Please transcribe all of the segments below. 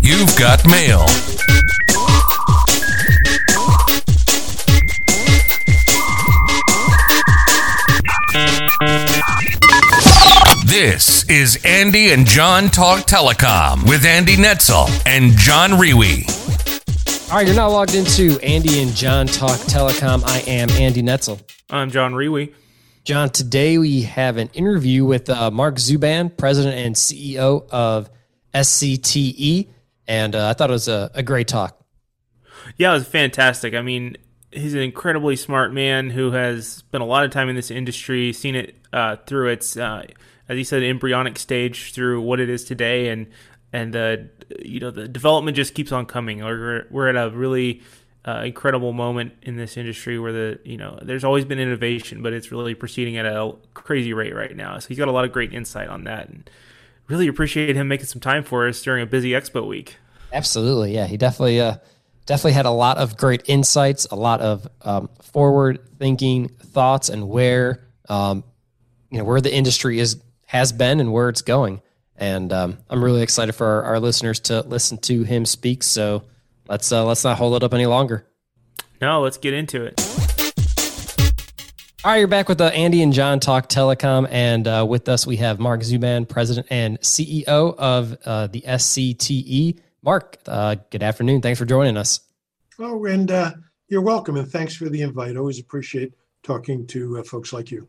You've got mail. This is Andy and John Talk Telecom with Andy Netzel and John Rewe. All right, you're now logged into Andy and John Talk Telecom. I am Andy Netzel. I'm John Rewe. John, today we have an interview with uh, Mark Dzuban, President and CEO of SCTE, and uh, I thought it was a, a great talk. Yeah, it was fantastic. I mean, he's an incredibly smart man who has spent a lot of time in this industry, seen it uh, through its, uh, as he said, embryonic stage through what it is today, and and the you know the development just keeps on coming. We're we're at a really uh, incredible moment in this industry where the you know there's always been innovation, but it's really proceeding at a crazy rate right now. So he's got a lot of great insight on that, and really appreciate him making some time for us during a busy expo week. Absolutely, yeah, he definitely uh, definitely had a lot of great insights, a lot of um, forward thinking thoughts, and where um, you know where the industry is has been and where it's going. And um, I'm really excited for our, our, listeners to listen to him speak. So let's uh, let's not hold it up any longer. No, let's get into it. All right, you're back with the Andy and John Talk Telecom, and uh, with us we have Mark Dzuban, President and CEO of uh, the SCTE. Mark, uh, good afternoon. Thanks for joining us. Oh, and uh, you're welcome, and thanks for the invite. Always appreciate talking to uh, folks like you.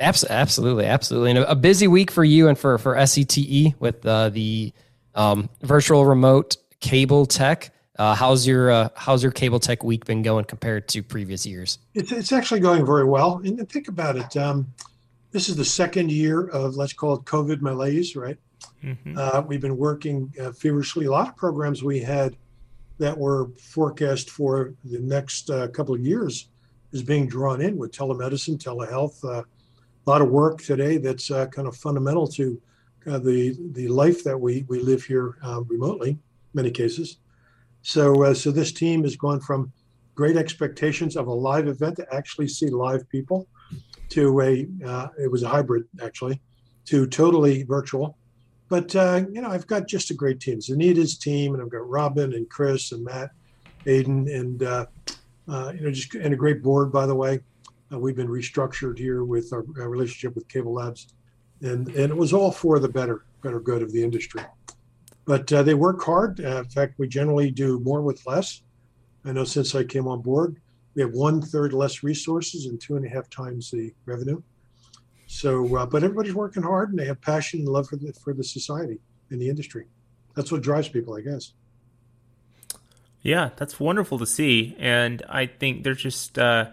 Absolutely, absolutely, and a busy week for you and for for SCTE with uh, the um, virtual remote cable tech. Uh, how's your uh, how's your cable tech week been going compared to previous years? It's it's actually going very well. And think about it. Um, this is the second year of let's call it COVID malaise, right? Mm-hmm. Uh, we've been working uh, feverishly. A lot of programs we had that were forecast for the next uh, couple of years is being drawn in with telemedicine, telehealth. Uh, a lot of work today that's kind of fundamental to the the life that we we live here remotely, many cases. So, uh, so this team has gone from great expectations of a live event to actually see live people to a uh, it was a hybrid actually to totally virtual. But uh, you know, I've got just a great team. Zanita's team, and I've got Robin and Chris and Matt, Aiden, and uh, uh, you know, just and a great board. By the way, uh, we've been restructured here with our, our relationship with CableLabs, and and it was all for the better better good of the industry. But uh, they work hard. Uh, in fact, we generally do more with less. I know since I came on board, we have one third less resources and two and a half times the revenue. So, uh, but everybody's working hard and they have passion and love for the for the society and the industry. That's what drives people, I guess. Yeah, that's wonderful to see, and I think there's just uh,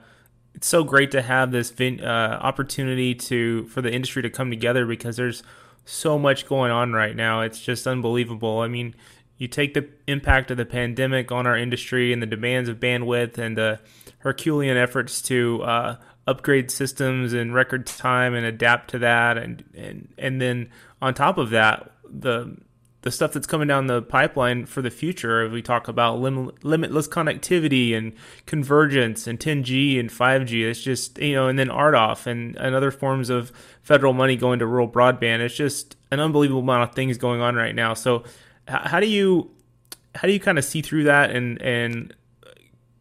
it's so great to have this vin- uh, opportunity to for the industry to come together because there's so much going on right now. It's just unbelievable. I mean, you take the impact of the pandemic on our industry and the demands of bandwidth and the Herculean efforts to uh, upgrade systems in record time and adapt to that, and and and then on top of that, the the stuff that's coming down the pipeline for the future. If we talk about lim- limitless connectivity and convergence and 10G and 5G. It's just, you know, and then RDOF and, and other forms of federal money going to rural broadband. It's just an unbelievable amount of things going on right now. So, how do you how do you kind of see through that and and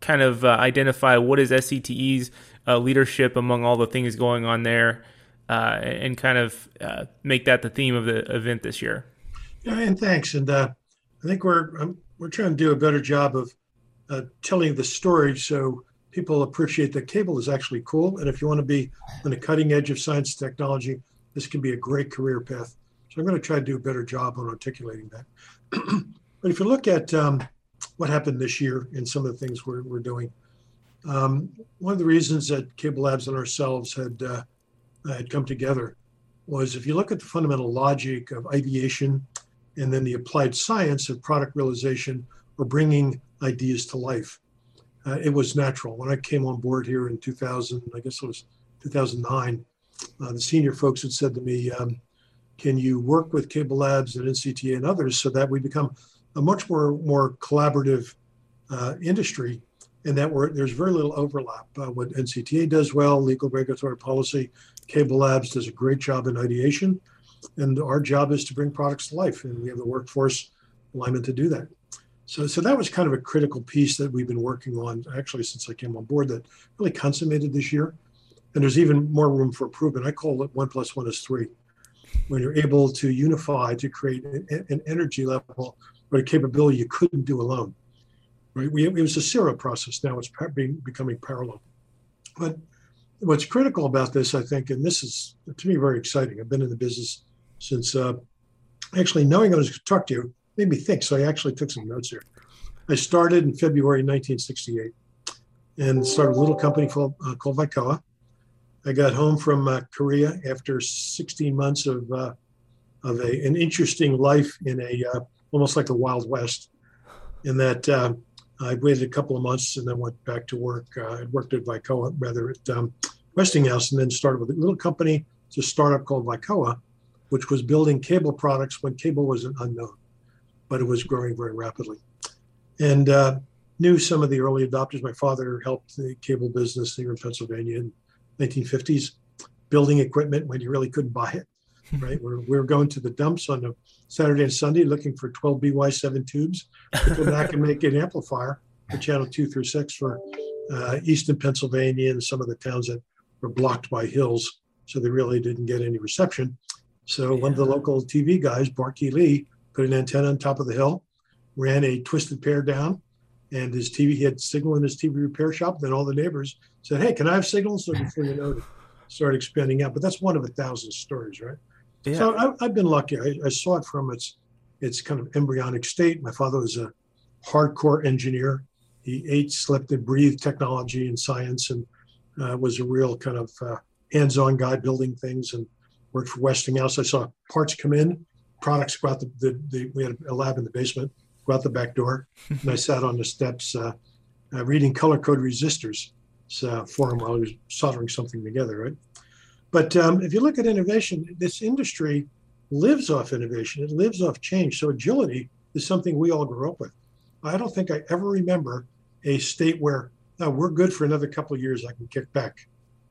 kind of uh, identify what is SCTE's uh, leadership among all the things going on there, uh, and kind of uh, make that the theme of the event this year? Yeah, and thanks. And uh, I think we're um, we're trying to do a better job of uh, telling the story so people appreciate that cable is actually cool. And if you want to be on the cutting edge of science and technology, this can be a great career path. So I'm going to try to do a better job on articulating that. but if you look at um, what happened this year and some of the things we're, we're doing, um, one of the reasons that CableLabs and ourselves had uh, had come together was if you look at the fundamental logic of ideation and then the applied science of product realization or bringing ideas to life. Uh, it was natural. When I came on board here in 2000, I guess it was 2009, uh, the senior folks had said to me, um, can you work with CableLabs and NCTA and others so that we become a much more, more collaborative uh, industry and that there's very little overlap. Uh, what NCTA does well, legal regulatory policy, CableLabs does a great job in ideation, and our job is to bring products to life, and we have the workforce alignment to do that. So, so that was kind of a critical piece that we've been working on actually since I came on board that really consummated this year. And there's even more room for improvement. I call it one plus one is three. When you're able to unify to create an energy level or a capability you couldn't do alone, right? We, it was a serial process. Now it's being, becoming parallel. But what's critical about this, I think, and this is to me very exciting. I've been in the business since uh, actually knowing I was going to talk to you made me think. So I actually took some notes here. I started in February 1968 and started a little company called, uh, called Vaikoa. I got home from uh, Korea after 16 months of uh, of a, an interesting life in a uh, almost like the Wild West. In that uh, I waited a couple of months and then went back to work. Uh, I worked at Vaikoa, rather at um, Westinghouse, and then started with a little company, it's a startup called Vaikoa, which was building cable products when cable was an unknown, but it was growing very rapidly. And uh, knew some of the early adopters. My father helped the cable business here in Pennsylvania in 1950s, building equipment when you really couldn't buy it. Right, we're, we were going to the dumps on a Saturday and Sunday looking for 12BY7 tubes to go back and make an amplifier for channel two through six for uh, Eastern Pennsylvania and some of the towns that were blocked by hills, so they really didn't get any reception. So yeah. one of the local TV guys, Barkey Lee, put an antenna on top of the hill, ran a twisted pair down, and his TV he had signal in his TV repair shop. Then all the neighbors said, "Hey, can I have signals?" So before you know it, started expanding out. But that's one of a thousand stories, right? Yeah. So I, have been lucky. I, I, saw it from its its kind of embryonic state. My father was a hardcore engineer. He ate, slept, and breathed technology and science, and uh, was a real kind of uh, hands-on guy building things. And worked for Westinghouse. I saw parts come in, products go out the, the, the we had a lab in the basement go out the back door. and I sat on the steps uh, uh, reading color code resistors uh, for him while he was soldering something together, right? But um, if you look at innovation, this industry lives off innovation. It lives off change. So agility is something we all grew up with. I don't think I ever remember a state where oh, we're good for another couple of years. I can kick back.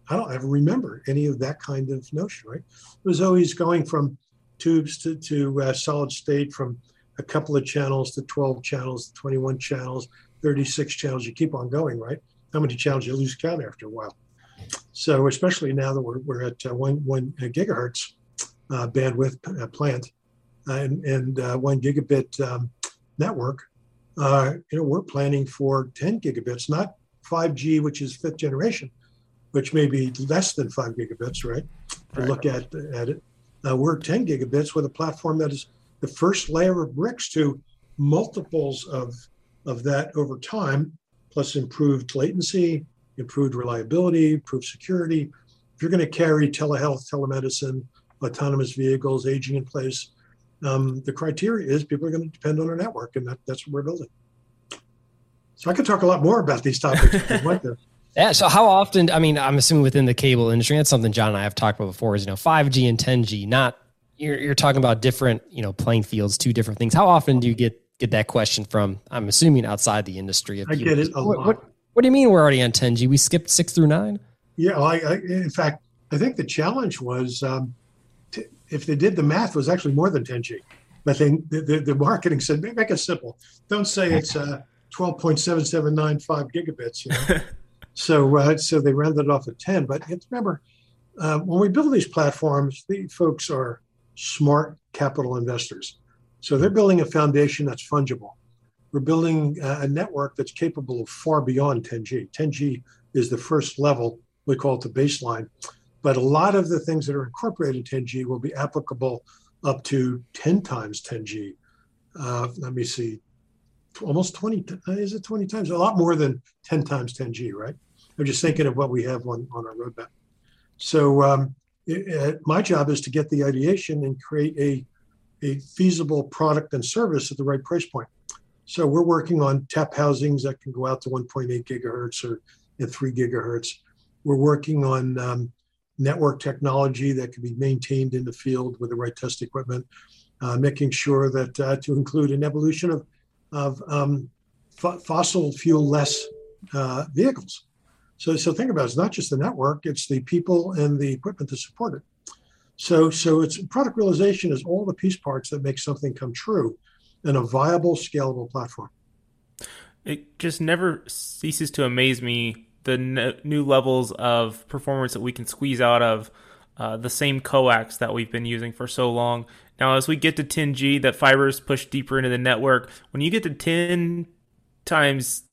I don't ever remember any of that kind of notion. Right? It was always going from tubes to, to uh, solid state, from a couple of channels to 12 channels, 21 channels, 36 channels. You keep on going, right? How many channels you lose count after a while. So especially now that we're, we're at uh, one, one gigahertz uh, bandwidth uh, plant and, and uh, one gigabit um, network, uh, you know, we're planning for 10 gigabits, not 5G, which is fifth generation, which may be less than five gigabits, right? To right. look at, at it. Uh, we're 10 gigabits with a platform that is the first layer of bricks to multiples of, of that over time, plus improved latency, improved reliability, improved security. If you're going to carry telehealth, telemedicine, autonomous vehicles, aging in place, um, the criteria is people are going to depend on our network, and that, that's what we're building. So I could talk a lot more about these topics Yeah. So how often? I mean, I'm assuming within the cable industry, that's something John and I have talked about before. Is you know, 5G and 10G, not you're, you're talking about different, you know, playing fields, two different things. How often do you get get that question from? I'm assuming outside the industry. I get it a what, lot. What, what, do you mean we're already on 10G? We skipped six through nine. Yeah, well, I, I, in fact, I think the challenge was um, t- if they did the math, was actually more than 10G. But they, the, the, the marketing said make it simple. Don't say it's uh, 12.7795 gigabits. You know? so uh, so they rounded off at 10. But remember, uh, when we build these platforms, the folks are smart capital investors. So they're building a foundation that's fungible. We're building a network that's capable of far beyond 10G. 10G is the first level, we call it the baseline. But a lot of the things that are incorporated in 10G will be applicable up to 10 times 10G. Uh, let me see, almost 20, is it 20 times? A lot more than 10 times 10G, right? I'm just thinking of what we have on, on our roadmap. So um, it, my job is to get the ideation and create a, a feasible product and service at the right price point. So we're working on tap housings that can go out to 1.8 gigahertz or at 3 gigahertz. We're working on um, network technology that can be maintained in the field with the right test equipment, uh, making sure that uh, to include an evolution of, of um, f- fossil fuel less uh, vehicles. So, so think about it. It's not just the network; it's the people and the equipment to support it. So, so it's product realization is all the piece parts that make something come true in a viable, scalable platform. It just never ceases to amaze me the new levels of performance that we can squeeze out of uh, the same coax that we've been using for so long. Now, as we get to 10G, that fibers push deeper into the network. When you get to 10 times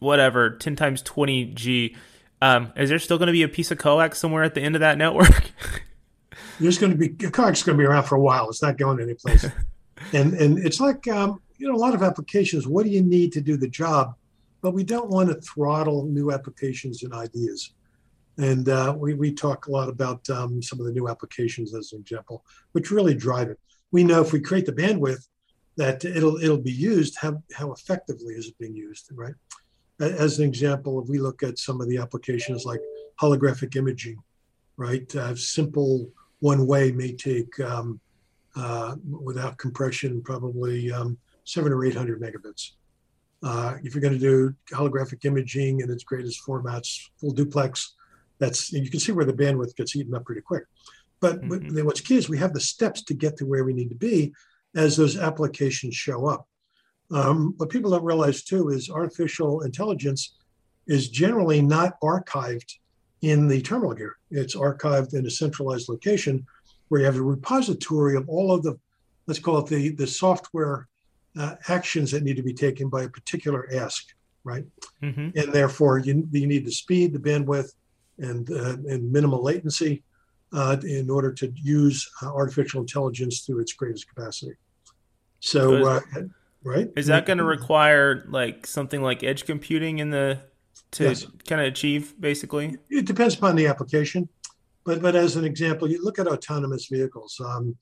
whatever, 10 times 20G, um, is there still going to be a piece of coax somewhere at the end of that network? There's going to be coax is going to be around for a while. It's not going anyplace. and and it's like um, you know a lot of applications. What do you need to do the job? But we don't want to throttle new applications and ideas. And uh, we, we talk a lot about um, some of the new applications as an example, which really drive it. We know if we create the bandwidth that it'll it'll be used, how, how effectively is it being used, right? As an example, if we look at some of the applications like holographic imaging, right? Uh, simple one way may take, um, uh, without compression, probably um, seven or 800 megabits. Uh, if you're going to do holographic imaging in its greatest formats, full duplex, that's you can see where the bandwidth gets eaten up pretty quick. But, mm-hmm. but what's key is we have the steps to get to where we need to be as those applications show up. Um, what people don't realize too is artificial intelligence is generally not archived in the terminal gear. It's archived in a centralized location where you have a repository of all of the, let's call it the, the software uh, actions that need to be taken by a particular ask, right? Mm-hmm. And therefore, you, you need the speed, the bandwidth, and, uh, and minimal latency uh, in order to use uh, artificial intelligence to its greatest capacity. So, uh, right? Is that going to require like something like edge computing in the to yes. kind of achieve basically? It depends upon the application, but but as an example, you look at autonomous vehicles. Um,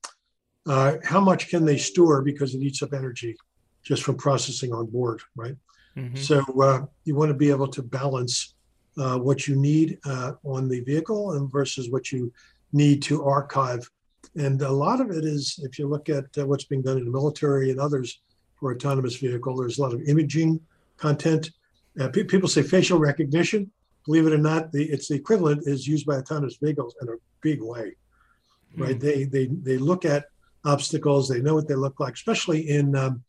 uh, how much can they store because it eats up energy just from processing on board, right? Mm-hmm. So uh, you want to be able to balance uh, what you need uh, on the vehicle and versus what you need to archive. And a lot of it is, if you look at uh, what's being done in the military and others for autonomous vehicle, there's a lot of imaging content uh, pe- people say facial recognition. Believe it or not, the, it's the equivalent is used by autonomous vehicles in a big way, right? Mm. They they they look at obstacles. They know what they look like, especially in, um,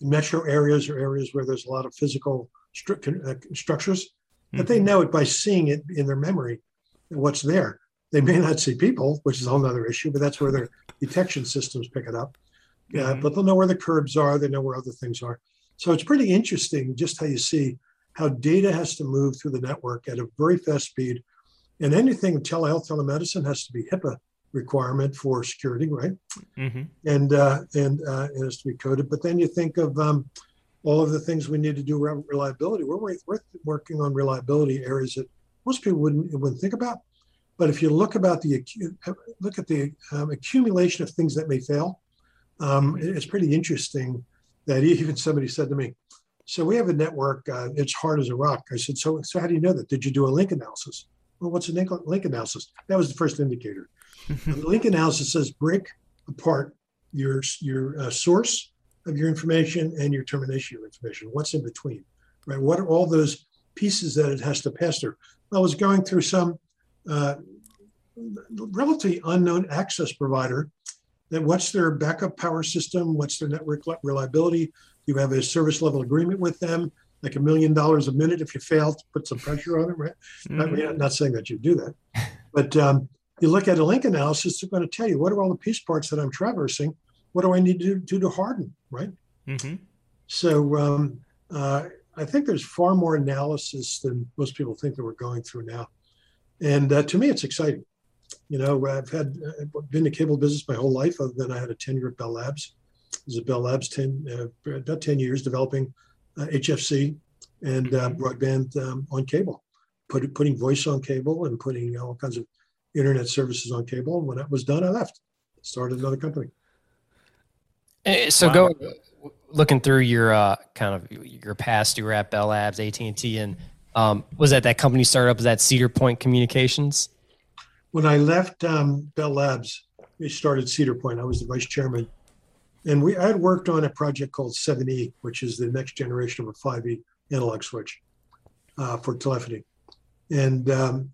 metro areas or areas where there's a lot of physical stru- uh, structures. Mm-hmm. But they know it by seeing it in their memory, what's there. They may not see people, which is a whole other issue, but that's where their detection systems pick it up. Uh, mm-hmm. but they'll know where the curbs are. They know where other things are. So it's pretty interesting just how you see how data has to move through the network at a very fast speed. And anything telehealth, telemedicine has to be HIPAA requirement for security, right? Mm-hmm. And uh, and uh, it has to be coded. But then you think of um, all of the things we need to do around reliability. We're, we're working on reliability areas that most people wouldn't wouldn't think about. But if you look about the look at the um, accumulation of things that may fail, um, it's pretty interesting that even somebody said to me, so we have a network. Uh, it's hard as a rock. I said, so, so how do you know that? Did you do a link analysis? Well, what's a link, link analysis? That was the first indicator. the link analysis says break apart your your uh, source of your information and your termination of information. What's in between, right? What are all those pieces that it has to pass through? I was going through some uh, relatively unknown access provider. That what's their backup power system? What's their network reliability? You have a service level agreement with them, like a million dollars a minute if you fail to put some pressure on them, right? Mm-hmm. I mean, I'm not saying that you do that, but um, you look at a link analysis, it's going to tell you what are all the piece parts that I'm traversing? What do I need to do to harden, right? Mm-hmm. So um, uh, I think there's far more analysis than most people think that we're going through now. And uh, to me, it's exciting. You know, I've had I've been in the cable business my whole life, other than I had a tenure at Bell Labs was at Bell Labs 10, uh, about 10 years developing uh, HFC and uh, broadband um, on cable, Put, putting voice on cable and putting all kinds of internet services on cable. And when that was done, I left, started another company. Eh, so wow. go looking through your uh, kind of your past, you were at Bell Labs, AT and T, and um, was that that company startup? Was that Cedar Point Communications? When I left um, Bell Labs, we started Cedar Point. I was the vice chairman and we I had worked on a project called 7E, which is the next generation of a 5E analog switch uh, for telephony. And um,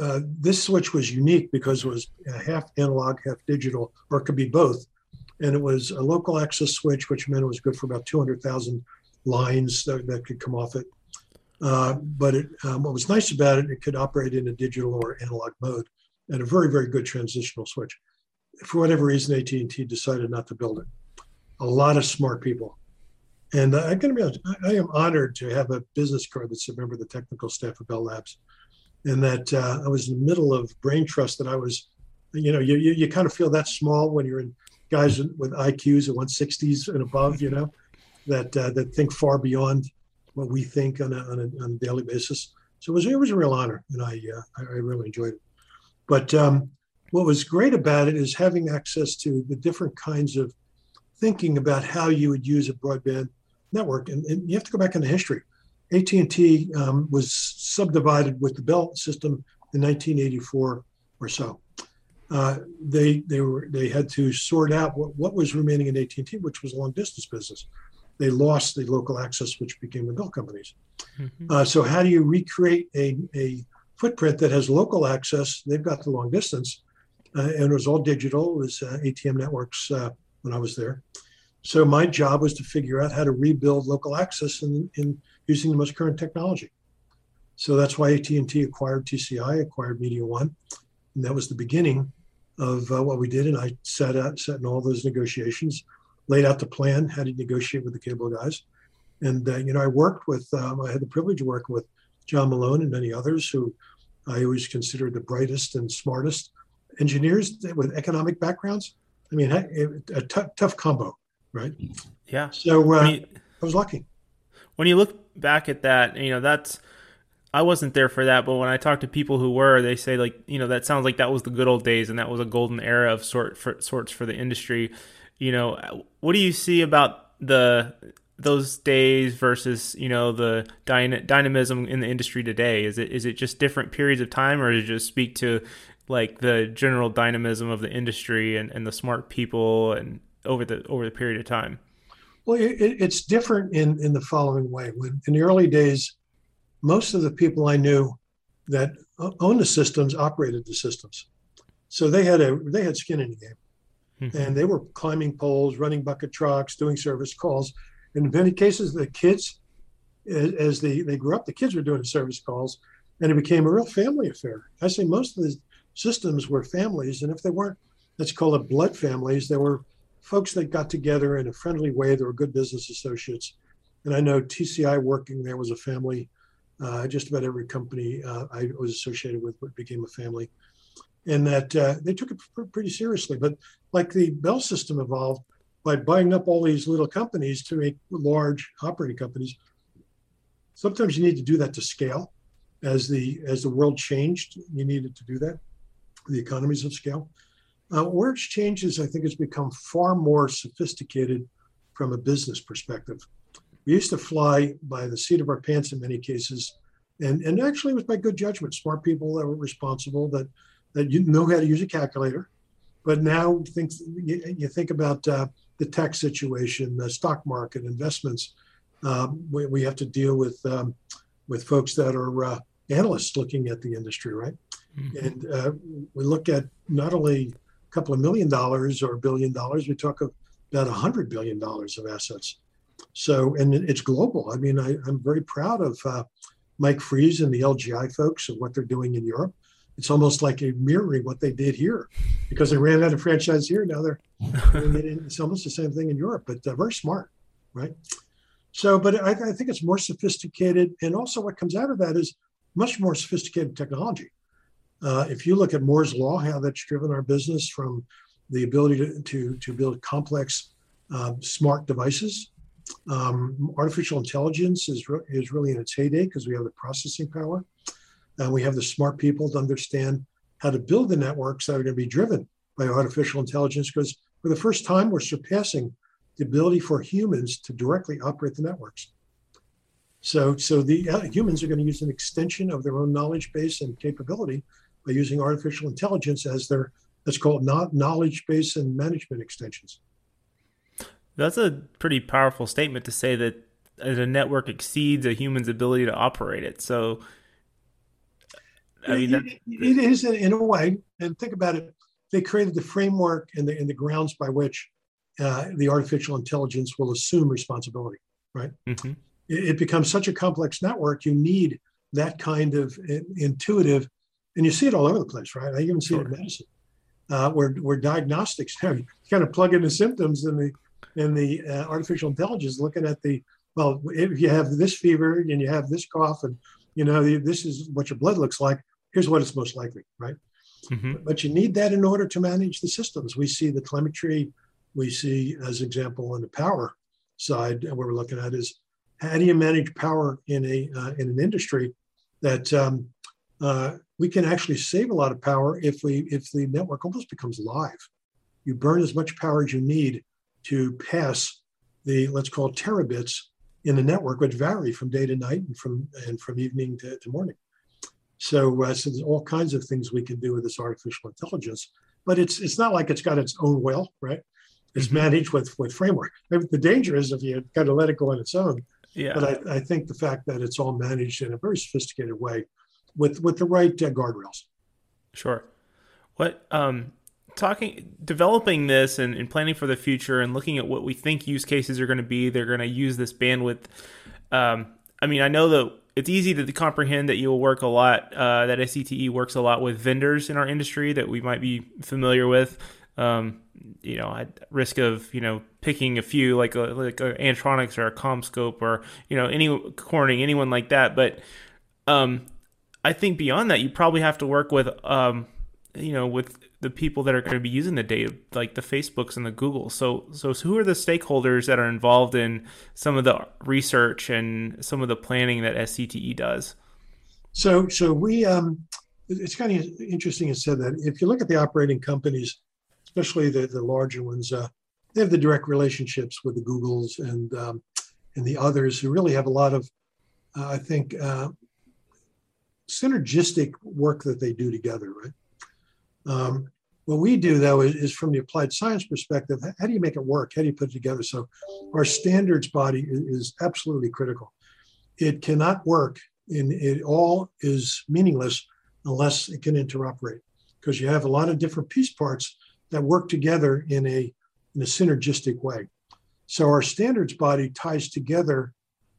uh, this switch was unique because it was half analog, half digital, or it could be both. And it was a local access switch, which meant it was good for about 200,000 lines that, that, could come off it. Uh, but it, um, what was nice about it, it could operate in a digital or analog mode, and a very, very good transitional switch. For whatever reason, AT&T decided not to build it. A lot of smart people. And uh, I'm going to be honest, I, I am honored to have a business card that's a member of the technical staff of Bell Labs and that uh, I was in the middle of brain trust that I was, you know, you, you, you kind of feel that small when you're in guys with IQs at 160s and above, you know, that uh, that think far beyond what we think on a, on a, on a daily basis. So it was it was a real honor, and I uh, I, I, really enjoyed it. But um, what was great about it is having access to the different kinds of thinking about how you would use a broadband network, and, and you have to go back in the history. AT&T um, was subdivided with the Bell system in 1984 or so. Uh, they they were they had to sort out what, what was remaining in AT&T, which was long distance business. They lost the local access, which became the Bell companies. Mm-hmm. Uh, so how do you recreate a, a footprint that has local access? They've got the long distance, uh, and it was all digital. It was uh, ATM networks uh, when I was there. So my job was to figure out how to rebuild local access in, in using the most current technology. So that's why AT&T acquired TCI, acquired MediaOne, and that was the beginning of uh, what we did. And I sat out, sat in all those negotiations, laid out the plan, how to negotiate with the cable guys, and uh, you know I worked with, um, I had the privilege of working with John Malone and many others who I always considered the brightest and smartest engineers with economic backgrounds. I mean, a tough, tough combo, right? Yeah. So uh, I was lucky. When you look back at that, you know, that's I wasn't there for that, but when I talk to people who were, they say like, you know, that sounds like that was the good old days and that was a golden era of sort for, sorts for the industry. You know, what do you see about the those days versus you know the dyna- dynamism in the industry today? Is it is it just different periods of time, or does it just speak to like the general dynamism of the industry and, and the smart people and over the over the period of time? Well, it, it's different in, in the following way. When in the early days, most of the people I knew that owned the systems operated the systems, so they had a they had skin in the game, mm-hmm. and they were climbing poles, running bucket trucks, doing service calls. And In many cases, the kids, as they they grew up, the kids were doing service calls, and it became a real family affair. I say most of the systems were families, and if they weren't, let's call it blood families, they were folks that got together in a friendly way. They were good business associates. And I know TCI working there was a family. Uh, just about every company uh, I was associated with became a family. And that uh, they took it pretty seriously. But like the Bell system evolved by buying up all these little companies to make large operating companies. Sometimes you need to do that to scale. As the as the world changed, you needed to do that. The economies of scale. Uh, where it's changed is I think it's become far more sophisticated from a business perspective. We used to fly by the seat of our pants in many cases, and, and actually it was by good judgment, smart people that were responsible, that, that you know how to use a calculator. But now think, you, you think about uh, the tech situation, the stock market, investments. Um, we, we, have to deal with um, with folks that are uh, analysts looking at the industry, right? Mm-hmm. And uh, we look at not only a couple of million dollars or a billion dollars. We talk about a hundred billion dollars of assets. So, and it's global. I mean, I, am very proud of uh, Mike Fries and the LGI folks and what they're doing in Europe. It's almost like a mirroring what they did here, because they ran out of franchise here. Now they're it's almost the same thing in Europe, but uh, very smart, right? So, but I, I think it's more sophisticated, and also what comes out of that is much more sophisticated technology. Uh, if you look at Moore's law, how that's driven our business from the ability to to, to build complex uh, smart devices. Um, artificial intelligence is re- is really in its heyday because we have the processing power, and we have the smart people to understand how to build the networks that are going to be driven by artificial intelligence. Because for the first time, we're surpassing the ability for humans to directly operate the networks. So, so the uh, humans are going to use an extension of their own knowledge base and capability by using artificial intelligence as their that's called call it knowledge base and management extensions. That's a pretty powerful statement to say that a network exceeds a human's ability to operate it. So I mean, it, it is in a way. And think about it. They created the framework and the, and the grounds by which uh, the artificial intelligence will assume responsibility, right? Mm-hmm. It, it, becomes such a complex network. You need that kind of intuitive, and you see it all over the place, right? I even see sure. it in medicine, uh, where where diagnostics you kind of plug in the symptoms, and the and the uh, artificial intelligence looking at the well, if you have this fever and you have this cough, and you know this is what your blood looks like. Here's what it's most likely, right? Mm-hmm. But you need that in order to manage the systems. We see the telemetry we see as example on the power side, and what we're looking at is how do you manage power in a uh, in an industry that um, uh, we can actually save a lot of power if we if the network almost becomes live. You burn as much power as you need to pass the let's call it terabits in the network, which vary from day to night and from and from evening to, to morning. So, uh, so there's all kinds of things we can do with this artificial intelligence, but it's it's not like it's got its own will, right? It's mm-hmm. managed with with framework. The danger is if you kind of let it go on its own. Yeah. But I, I think the fact that it's all managed in a very sophisticated way, with with the right uh, guardrails. Sure. What um talking developing this and, and, planning for the future and looking at what we think use cases are going to be they're going to use this bandwidth um, i mean i know that it's easy to comprehend that you will work a lot uh, that SCTE works a lot with vendors in our industry that we might be familiar with um, you know, at risk of you know picking a few like a, like a Antronix or a CommScope or you know any Corning, anyone like that. But um, I think beyond that, you probably have to work with um, you know with the people that are going to be using the data, like the Facebooks and the Google. So so, so who are the stakeholders that are involved in some of the research and some of the planning that SCTE does? So so we um, it's kind of interesting to said that if you look at the operating companies especially the, the larger ones, uh, they have the direct relationships with the Googles and um, and the others who really have a lot of, uh, I think, uh, synergistic work that they do together, right? Um, what we do though is, is, from the applied science perspective, how do you make it work? How do you put it together? So our standards body is, is absolutely critical. It cannot work and it all is meaningless unless it can interoperate because you have a lot of different piece parts that work together in a, in a synergistic way. So our standards body ties together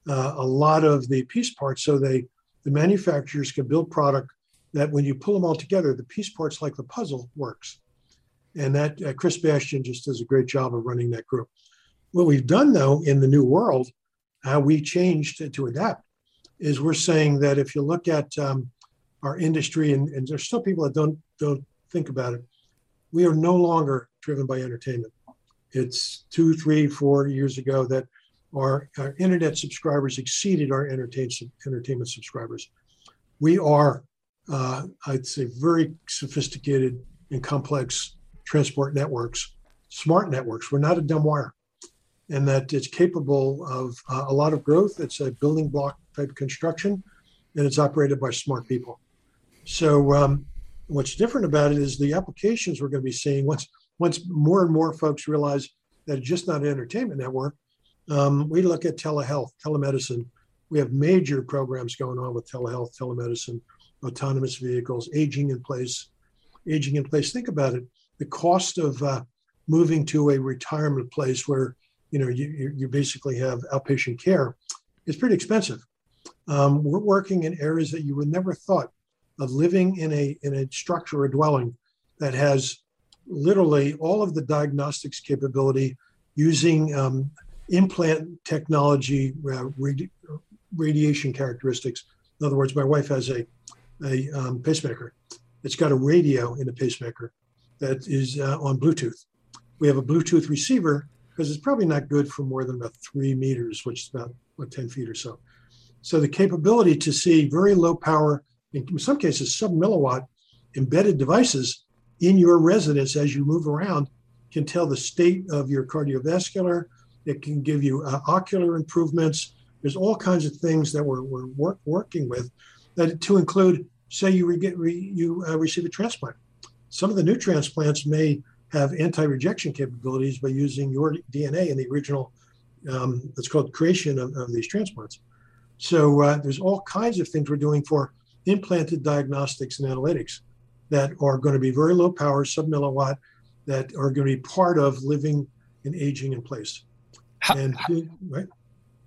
uh, a lot of the piece parts so they the manufacturers can build product that when you pull them all together, the piece parts like the puzzle works. And that uh, Chris Bastian just does a great job of running that group. What we've done though in the new world, how we changed to, to adapt, is we're saying that if you look at um, our industry, and, and there's still people that don't don't think about it, we are no longer driven by entertainment. It's two, three, four years ago that our, our internet subscribers exceeded our entertainment entertainment subscribers. We are, uh, I'd say, very sophisticated and complex transport networks, smart networks. We're not a dumb wire, and that it's capable of uh, a lot of growth. It's a building block type construction, and it's operated by smart people. So um, what's different about it is the applications we're going to be seeing once once more and more folks realize that it's just not an entertainment network. Um, we look at telehealth, telemedicine. We have major programs going on with telehealth, telemedicine, autonomous vehicles, aging in place, aging in place. Think about it. The cost of uh, moving to a retirement place where you know you, you basically have outpatient care is pretty expensive. Um, we're working in areas that you would never thought of living in a in a structure or dwelling that has literally all of the diagnostics capability using um, implant technology, uh, radi- radiation characteristics. In other words, my wife has a a um, pacemaker. It's got a radio in the pacemaker that is uh, on Bluetooth. We have a Bluetooth receiver because it's probably not good for more than about three meters, which is about what, 10 feet or so. So the capability to see very low power in some cases, sub milliwatt embedded devices in your residence as you move around can tell the state of your cardiovascular. It can give you uh, ocular improvements. There's all kinds of things that we're, we're work, working with that to include, say you, re, re, you uh, receive a transplant. Some of the new transplants may have anti-rejection capabilities by using your DNA in the original, um, it's called creation of, of these transplants. So uh, there's all kinds of things we're doing for implanted diagnostics and analytics that are going to be very low power, sub milliwatt, that are going to be part of living and aging in place. How, and, right?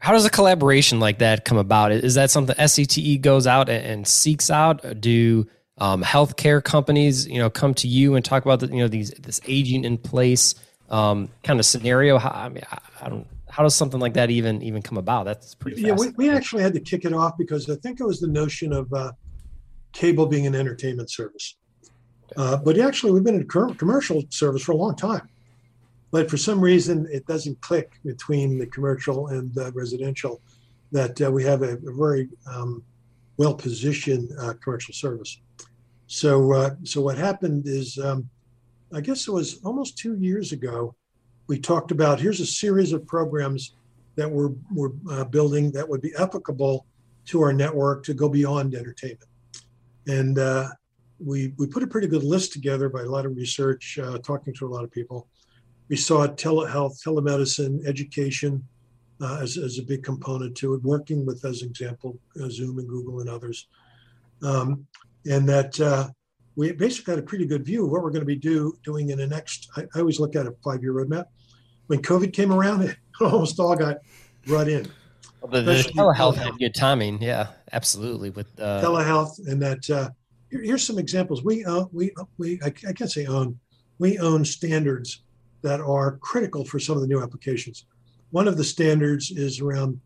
How does a collaboration like that come about? Is that something SCTE goes out and, seeks out? Do um, healthcare companies, you know, come to you and talk about the, you know these this aging in place um, kind of scenario? How, I mean, I, I don't how does something like that even even come about? That's pretty. Yeah, we, we actually had to kick it off because I think it was the notion of uh, cable being an entertainment service. Uh, but actually, we've been in commercial service for a long time. But for some reason, it doesn't click between the commercial and the residential. That uh, we have a, a very um, well positioned uh, commercial service. So, uh, so what happened is, um, I guess it was almost two years ago we talked about here's a series of programs that we're, we're uh, building that would be applicable to our network to go beyond entertainment. And uh, we, we put a pretty good list together by a lot of research, uh, talking to a lot of people. We saw telehealth, telemedicine, education uh, as, as a big component to it, working with, as an example, uh, Zoom and Google and others. Um, and that uh, we basically had a pretty good view of what we're going to be do, doing in the next. I, I always look at a five year roadmap. When COVID came around, it almost all got run in. Well, the, the telehealth had good timing. Yeah, absolutely. With uh, telehealth, and that uh, here, here's some examples. We own, we we I, I can't say own. We own standards that are critical for some of the new applications. One of the standards is around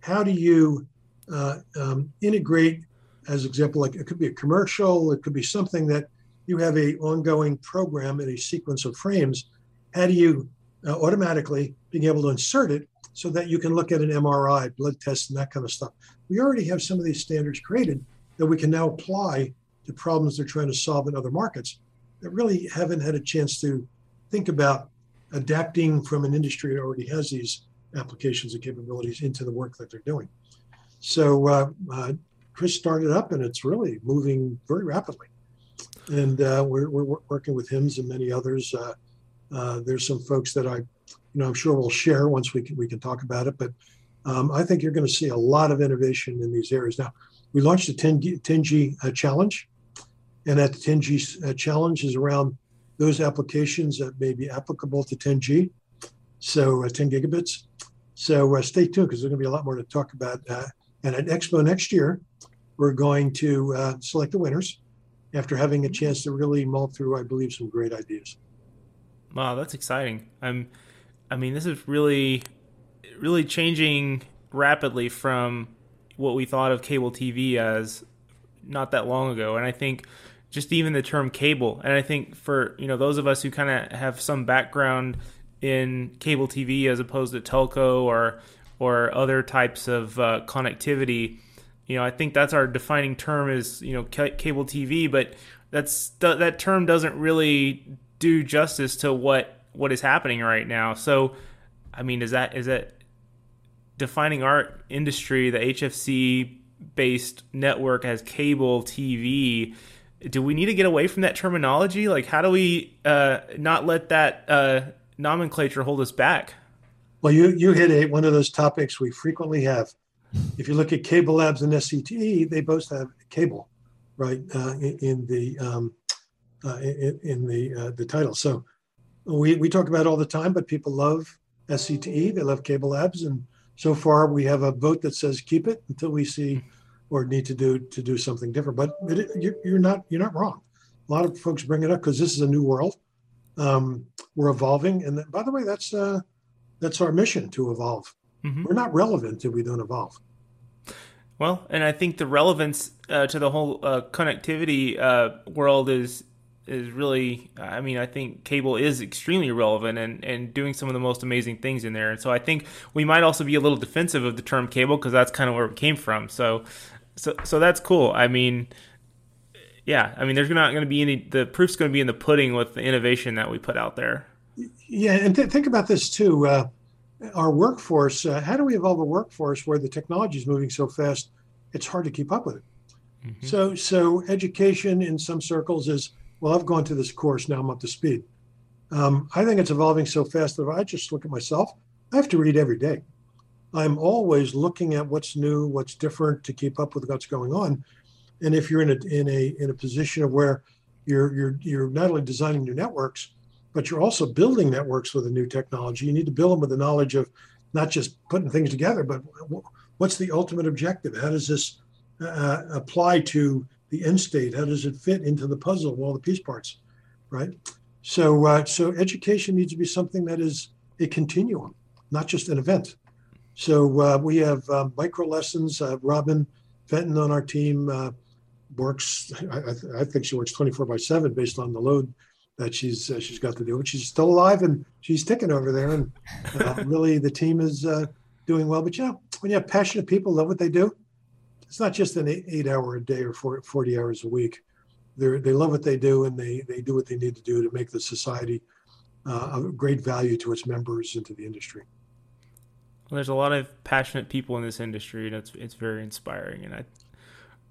how do you uh, um, integrate as example, like it could be a commercial, it could be something that you have a ongoing program in a sequence of frames. How do you uh, automatically being able to insert it so that you can look at an MRI, blood tests, and that kind of stuff? We already have some of these standards created that we can now apply to problems they're trying to solve in other markets that really haven't had a chance to think about adapting from an industry that already has these applications and capabilities into the work that they're doing. So uh, uh, Chris started up, and it's really moving very rapidly. And uh, we're, we're working with HIMSS and many others. Uh, uh, there's some folks that I, you know, I'm sure we'll share once we can we can talk about it. But um, I think you're going to see a lot of innovation in these areas. Now, we launched a 10, 10G uh, challenge, and that 10G uh, challenge is around those applications that may be applicable to 10G, so uh, 10 gigabits. So stay tuned because there's going to be a lot more to talk about. and at Expo next year, we're going to uh, select the winners after having a chance to really mull through, I believe, some great ideas. Wow, that's exciting. I'm, I mean, this is really, really changing rapidly from what we thought of cable TV as not that long ago. And I think just even the term cable, and I think for you know those of us who kind of have some background in cable TV as opposed to telco or or other types of uh, connectivity you know, I think that's our defining term is you know c- cable TV, but that's th- that term doesn't really do justice to what what is happening right now. So, I mean, is that is that defining our industry, the HFC based network as cable TV? Do we need to get away from that terminology? Like, how do we uh, not let that uh, nomenclature hold us back? Well, you you hit a, one of those topics we frequently have if you look at CableLabs and SCTE, they both have cable, right, uh, in, in, the um, uh, in, in, the uh, the title. So we we talk about all the time, but people love SCTE, they love CableLabs, and so far we have a vote that says keep it until we see or need to do to do something different. But it, you're, not you're not wrong. A lot of folks bring it up because this is a new world. Um, we're evolving, and by the way, that's uh, that's our mission to evolve. Mm-hmm. We're not relevant if we don't evolve. Well, and I think the relevance uh, to the whole uh, connectivity uh, world is is really. I mean, I think cable is extremely relevant and and doing some of the most amazing things in there. And so I think we might also be a little defensive of the term cable because that's kind of where it came from. So so so that's cool. I mean. Yeah, I mean, there's not going to be any. The proof's going to be in the pudding with the innovation that we put out there. Yeah, and th- think about this too uh, our workforce, uh, how do we evolve a workforce where the technology is moving so fast, it's hard to keep up with it. Mm-hmm. So, so education in some circles is, well, I've gone to this course, now I'm up to speed. Um, I think it's evolving so fast that if I just look at myself, I have to read every day. I'm always looking at what's new, what's different to keep up with what's going on. And if you're in a in a in a position of where you're you're you're not only designing new networks, but you're also building networks with a new technology. You need to build them with the knowledge of not just putting things together, but what's the ultimate objective? How does this uh, apply to the end state? How does it fit into the puzzle of all the piece parts, right? So, uh, so education needs to be something that is a continuum, not just an event. So uh, we have uh, micro lessons. Uh, Robin Fenton on our team uh, works. I, I, think she works 24 by 7 based on the load that she's uh, she's got to do. But she's still alive and she's ticking over there. And really, the team is doing well. But you know, when you have passionate people love what they do, it's not just an eight, eight hour a day or 40 hours a week. They they love what they do and they they do what they need to do to make the society uh, of great value to its members and to the industry. There's a lot of passionate people in this industry, and it's it's very inspiring. And I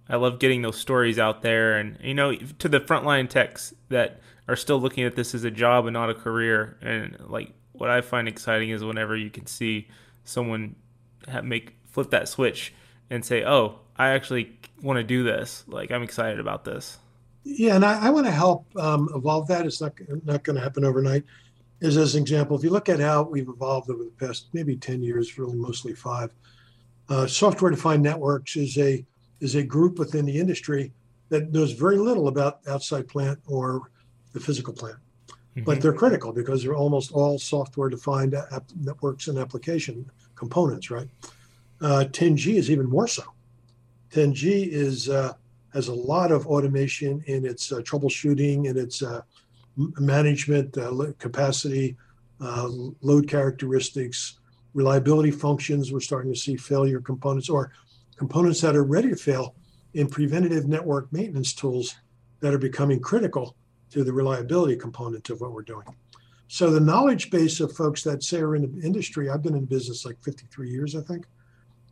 I love getting those stories out there, and you know, to the frontline techs that are still looking at this as a job and not a career. And like what I find exciting is whenever you can see someone have, make flip that switch and say, "Oh, I actually want to do this. Like I'm excited about this." Yeah, and I, I want to help um, evolve that. It's not not going to happen overnight. Is as an example, if you look at how we've evolved over the past maybe ten years, really mostly five, uh, software-defined networks is a is a group within the industry that knows very little about outside plant or the physical plant, mm-hmm. but they're critical because they're almost all software-defined app networks and application components, right? Uh, 10G is even more so. 10G is uh, has a lot of automation in its uh, troubleshooting and its uh, management uh, capacity, uh, load characteristics, reliability functions. We're starting to see failure components or components that are ready to fail in preventative network maintenance tools that are becoming critical to the reliability component of what we're doing. So the knowledge base of folks that say are in the industry, I've been in business like 53 years, I think,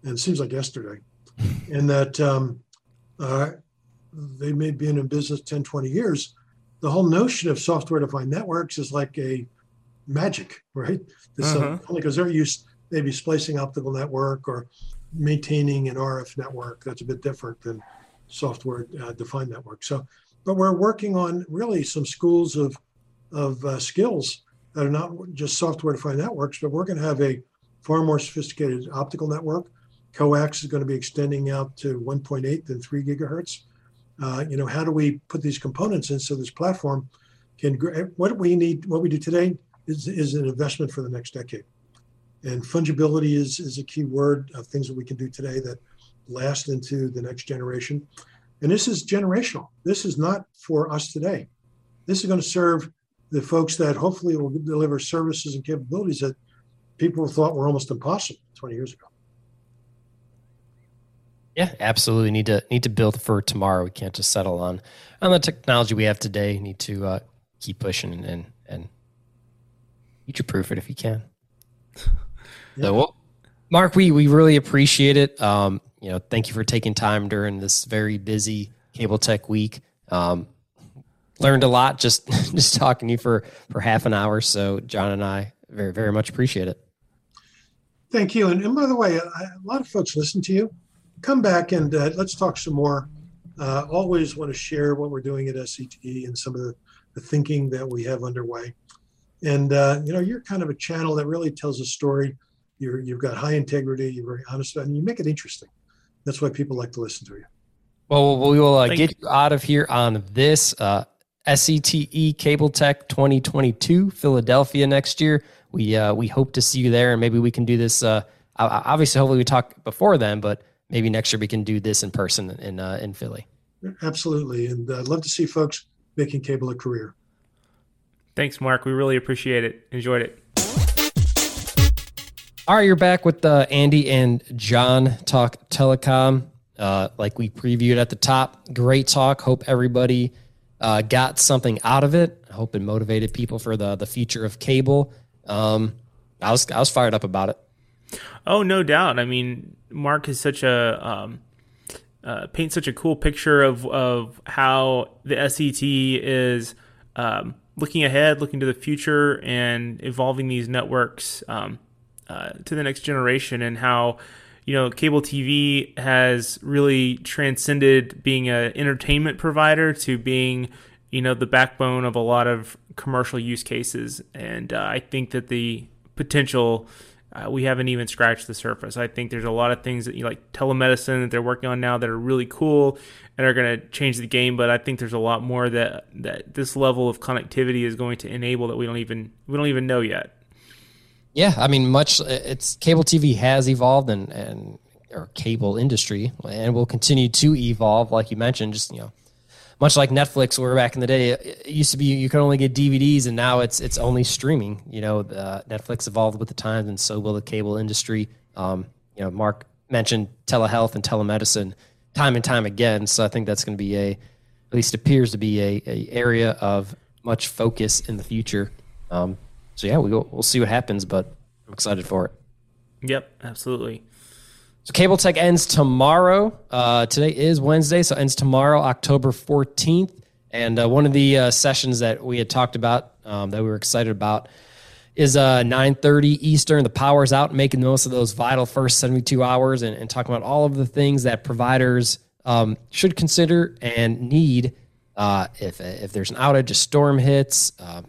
and it seems like yesterday, and that um, uh, they may be in business 10, 20 years. The whole notion of software defined networks is like a magic, right? Uh-huh. only because they're used maybe splicing optical network or maintaining an RF network. That's a bit different than software uh, defined network. So, but we're working on really some schools of of uh, skills that are not just software defined networks, but we're going to have a far more sophisticated optical network. Coax is going to be extending out to 1.8 and 3 gigahertz uh, you know, how do we put these components in so this platform can, what we need, what we do today is, is an investment for the next decade. And fungibility is, is a key word of things that we can do today that last into the next generation. And this is generational. This is not for us today. This is going to serve the folks that hopefully will deliver services and capabilities that people thought were almost impossible 20 years ago. Yeah, absolutely. Need to need to build for tomorrow. We can't just settle on on the technology we have today. Need to uh, keep pushing and and, and future proof it if you can. Yeah. So, well, Mark, we we really appreciate it. Um, you know, thank you for taking time during this very busy cable tech week. Um, learned a lot just just talking to you for for half an hour. So, John and I very very much appreciate it. Thank you. And, and by the way, a lot of folks listen to you come back and uh, let's talk some more. Uh, always want to share what we're doing at SCTE and some of the, the thinking that we have underway. And uh, you know, you're kind of a channel that really tells a story. You're you've got high integrity. You're very honest, and you make it interesting. That's why people like to listen to you. Well, we will uh, get you out of here on this uh, SCTE Cable Tech 2022 Philadelphia next year. We uh, we hope to see you there, and maybe we can do this. Uh, obviously, hopefully, we talk before then, but maybe next year we can do this in person in uh, in Philly. Absolutely, and I'd love to see folks making cable a career. Thanks, Mark. We really appreciate it. Enjoyed it. All right, you're back with uh, Andy and John talk telecom. Uh, like we previewed at the top, great talk. Hope everybody uh, got something out of it. I hope it motivated people for the the future of cable. Um, I was I was fired up about it. Oh, no doubt. I mean, Mark is such a um, uh, paints such a cool picture of of how the SCTE is um, looking ahead, looking to the future, and evolving these networks um, uh, to the next generation, and how you know, cable TV has really transcended being an entertainment provider to being, you know, the backbone of a lot of commercial use cases. And uh, I think that the potential uh, we haven't even scratched the surface. I think there's a lot of things that you like telemedicine that they're working on now that are really cool and are going to change the game. But I think there's a lot more that that this level of connectivity is going to enable that we don't even we don't even know yet. Yeah, I mean, much it's cable TV has evolved and and or cable industry and will continue to evolve, like you mentioned. Just you know, much like Netflix, where back in the day it used to be you could only get DVDs, and now it's it's only streaming. You know, uh, Netflix evolved with the times, and so will the cable industry. Um, you know, Mark mentioned telehealth and telemedicine time and time again, so I think that's going to be a at least appears to be a, a area of much focus in the future. Um, so yeah, we we'll, we'll see what happens, but I'm excited for it. Yep, absolutely. So Cable Tech ends tomorrow. Uh, today is Wednesday, so ends tomorrow, October 14th. And uh, one of the uh, sessions that we had talked about um, that we were excited about is uh, 9.30 Eastern. The power's out, making the most of those vital first 72 hours and, and talking about all of the things that providers um, should consider and need uh, if, if there's an outage, a storm hits, uh,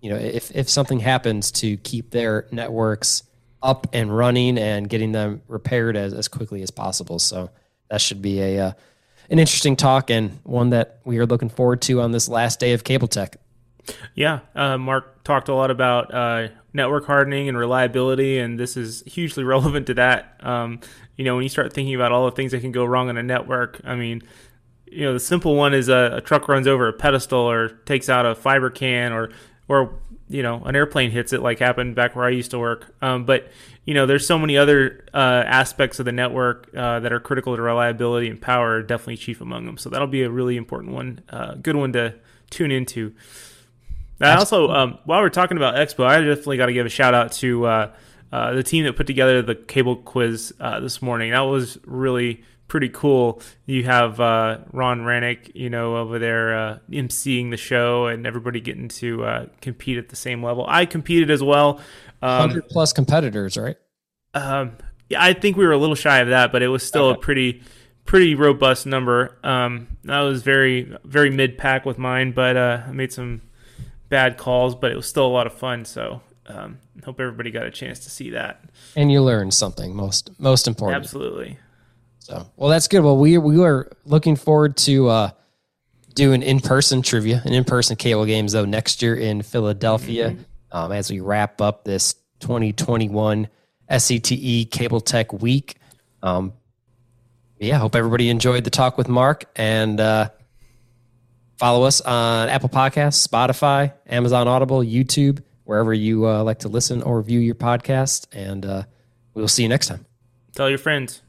you know, if, if something happens to keep their networks – up and running and getting them repaired as, as quickly as possible. So that should be a uh, an interesting talk and one that we are looking forward to on this last day of Cable Tech. Yeah, uh, Mark talked a lot about uh, network hardening and reliability, and this is hugely relevant to that. Um, you know, when you start thinking about all the things that can go wrong on a network, I mean, you know, the simple one is a, a truck runs over a pedestal or takes out a fiber can or or you know an airplane hits it like happened back where I used to work. Um, but you know there's so many other uh, aspects of the network uh, that are critical to reliability and power. Definitely chief among them. So that'll be a really important one, uh, good one to tune into. I also, um, while we're talking about Expo, I definitely got to give a shout out to uh, uh, the team that put together the cable quiz uh, this morning. That was really pretty cool. You have uh, Ron Ranick, you know, over there uh, emceeing the show, and everybody getting to uh, compete at the same level. I competed as well. Um, Hundred plus competitors, right? Um, yeah, I think we were a little shy of that, but it was still okay. a pretty pretty robust number. Um, I was very very mid pack with mine, but uh, I made some bad calls, but it was still a lot of fun. So um, hope everybody got a chance to see that. And you learned something most most important. Absolutely. So, well, that's good. Well, we we are looking forward to uh, doing in person trivia and in person cable games though next year in Philadelphia mm-hmm. um, as we wrap up this 2021 SCTE Cable Tech Week. Um, yeah, hope everybody enjoyed the talk with Mark and uh, follow us on Apple Podcasts, Spotify, Amazon Audible, YouTube, wherever you uh, like to listen or view your podcast. And uh, we will see you next time. Tell your friends.